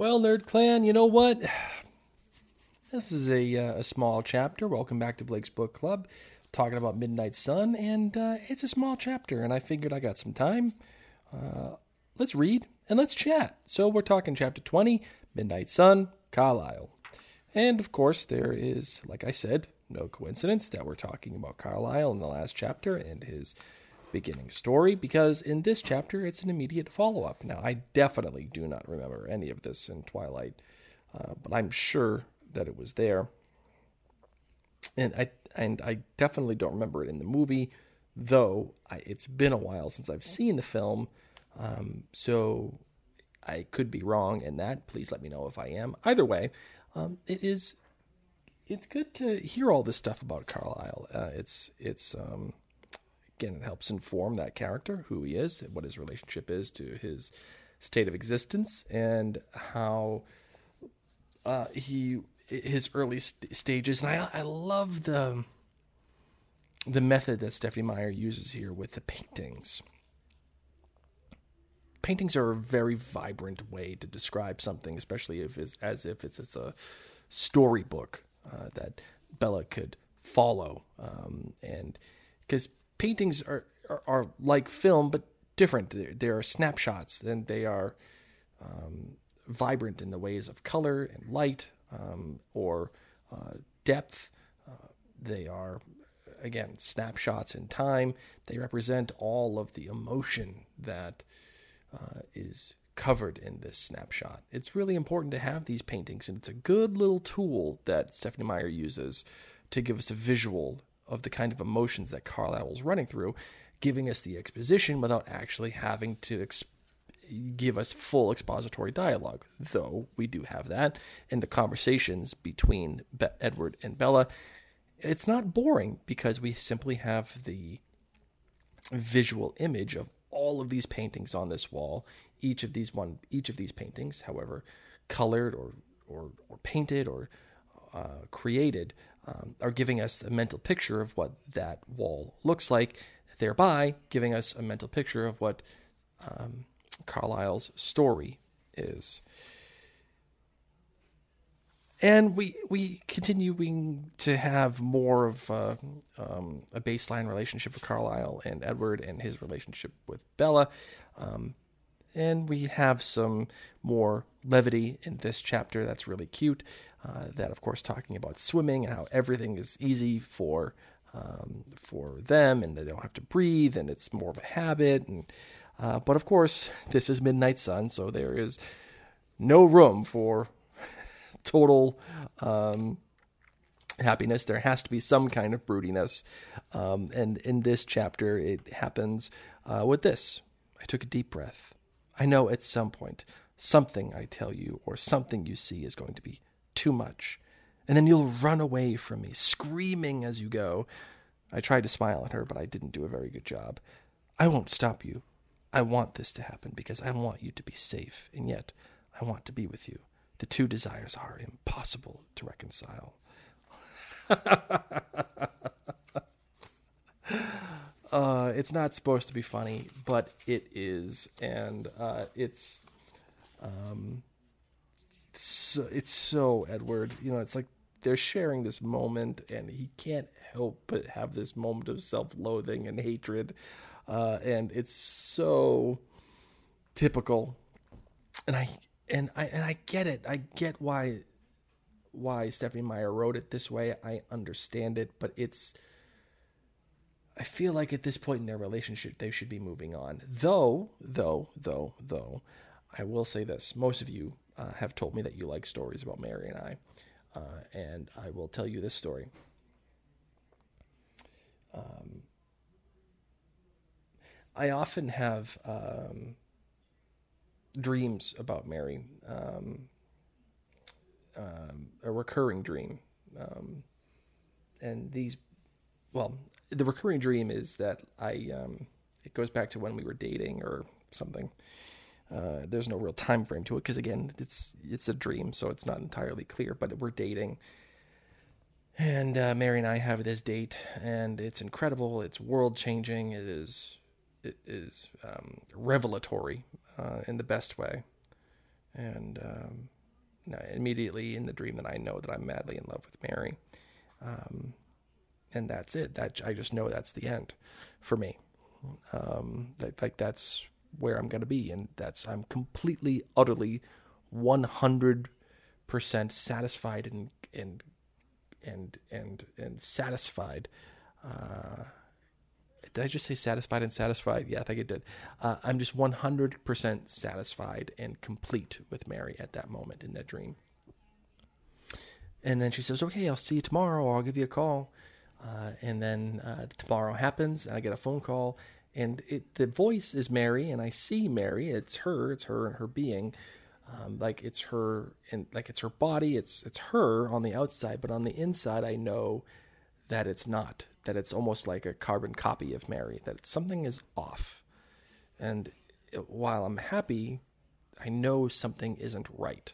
Well, Nerd Clan, you know what? This is a, uh, a small chapter. Welcome back to Blake's Book Club, talking about Midnight Sun, and uh, it's a small chapter, and I figured I got some time. Uh, let's read and let's chat. So we're talking chapter 20, Midnight Sun, Carlisle. And of course, there is, like I said, no coincidence that we're talking about Carlisle in the last chapter and his beginning story because in this chapter it's an immediate follow up. Now, I definitely do not remember any of this in Twilight, uh, but I'm sure that it was there. And I and I definitely don't remember it in the movie, though I, it's been a while since I've seen the film, um, so I could be wrong in that. Please let me know if I am. Either way, um, it is it's good to hear all this stuff about Carlisle. Uh, it's it's um, it helps inform that character, who he is, what his relationship is to his state of existence, and how uh, he his early st- stages. And I I love the the method that Stephenie Meyer uses here with the paintings. Paintings are a very vibrant way to describe something, especially if it's as if it's, it's a storybook uh, that Bella could follow, um, and because paintings are, are, are like film but different. They are snapshots, and they are um, vibrant in the ways of color and light um, or uh, depth. Uh, they are again snapshots in time. They represent all of the emotion that uh, is covered in this snapshot. It's really important to have these paintings, and it's a good little tool that Stephenie Meyer uses to give us a visual of the kind of emotions that Carlisle was running through, giving us the exposition without actually having to exp- give us full expository dialogue. Though we do have that in the conversations between Be- Edward and Bella. It's not boring because we simply have the visual image of all of these paintings on this wall. Each of these one, each of these paintings, however, colored or or, or painted or uh, created um, are giving us a mental picture of what that wall looks like, thereby giving us a mental picture of what um, Carlisle's story is. And we we continuing to have more of uh, um, a baseline relationship with Carlisle and Edward and his relationship with Bella. Um, and we have some more levity in this chapter that's really cute. Uh, that, of course, talking about swimming and how everything is easy for um, for them, and they don't have to breathe, and it's more of a habit. And uh, but of course, this is Midnight Sun, so there is no room for total um, happiness. There has to be some kind of broodiness, um, and in this chapter, it happens uh, with this. I took a deep breath. I know at some point something I tell you or something you see is going to be too much. And then you'll run away from me, screaming as you go. I tried to smile at her, but I didn't do a very good job. I won't stop you. I want this to happen because I want you to be safe, and yet I want to be with you. The two desires are impossible to reconcile. uh, it's not supposed to be funny, but it is, and uh, it's um, so, it's so Edward. You know, it's like they're sharing this moment, and he can't help but have this moment of self-loathing and hatred, uh, and it's so typical. And I and I and I get it. I get why why Stephenie Meyer wrote it this way. I understand it, but it's. I feel like at this point in their relationship, they should be moving on. Though, though, though, though, I will say this: most of you uh, have told me that you like stories about Mary and I, uh, and I will tell you this story. Um, I often have um, dreams about Mary, um, um, a recurring dream, um, and these, well, the recurring dream is that I, um, it goes back to when we were dating or something. Uh, there's no real time frame to it because again, it's it's a dream, so it's not entirely clear. But we're dating, and uh, Mary and I have this date, and it's incredible. It's world changing. It is it is um, revelatory uh, in the best way. And um, immediately in the dream, that I know that I'm madly in love with Mary, um, and that's it. That I just know that's the end for me. Um, that, like that's where I'm to be, and that's I'm completely, utterly, one hundred percent satisfied and and and and and satisfied. Uh, did I just say satisfied and satisfied? Yeah, I think it did. Uh, I'm just 100% satisfied and complete with Mary at that moment in that dream. And then she says, Okay, I'll see you tomorrow. I'll give you a call. Uh, and then uh, tomorrow happens, and I get a phone call, and it, the voice is Mary, and I see Mary. It's her. It's her and her being. Um, like it's her, and like it's her body. It's it's her on the outside, but on the inside, I know that it's not that it's almost like a carbon copy of Mary, that something is off. And while I'm happy, I know something isn't right.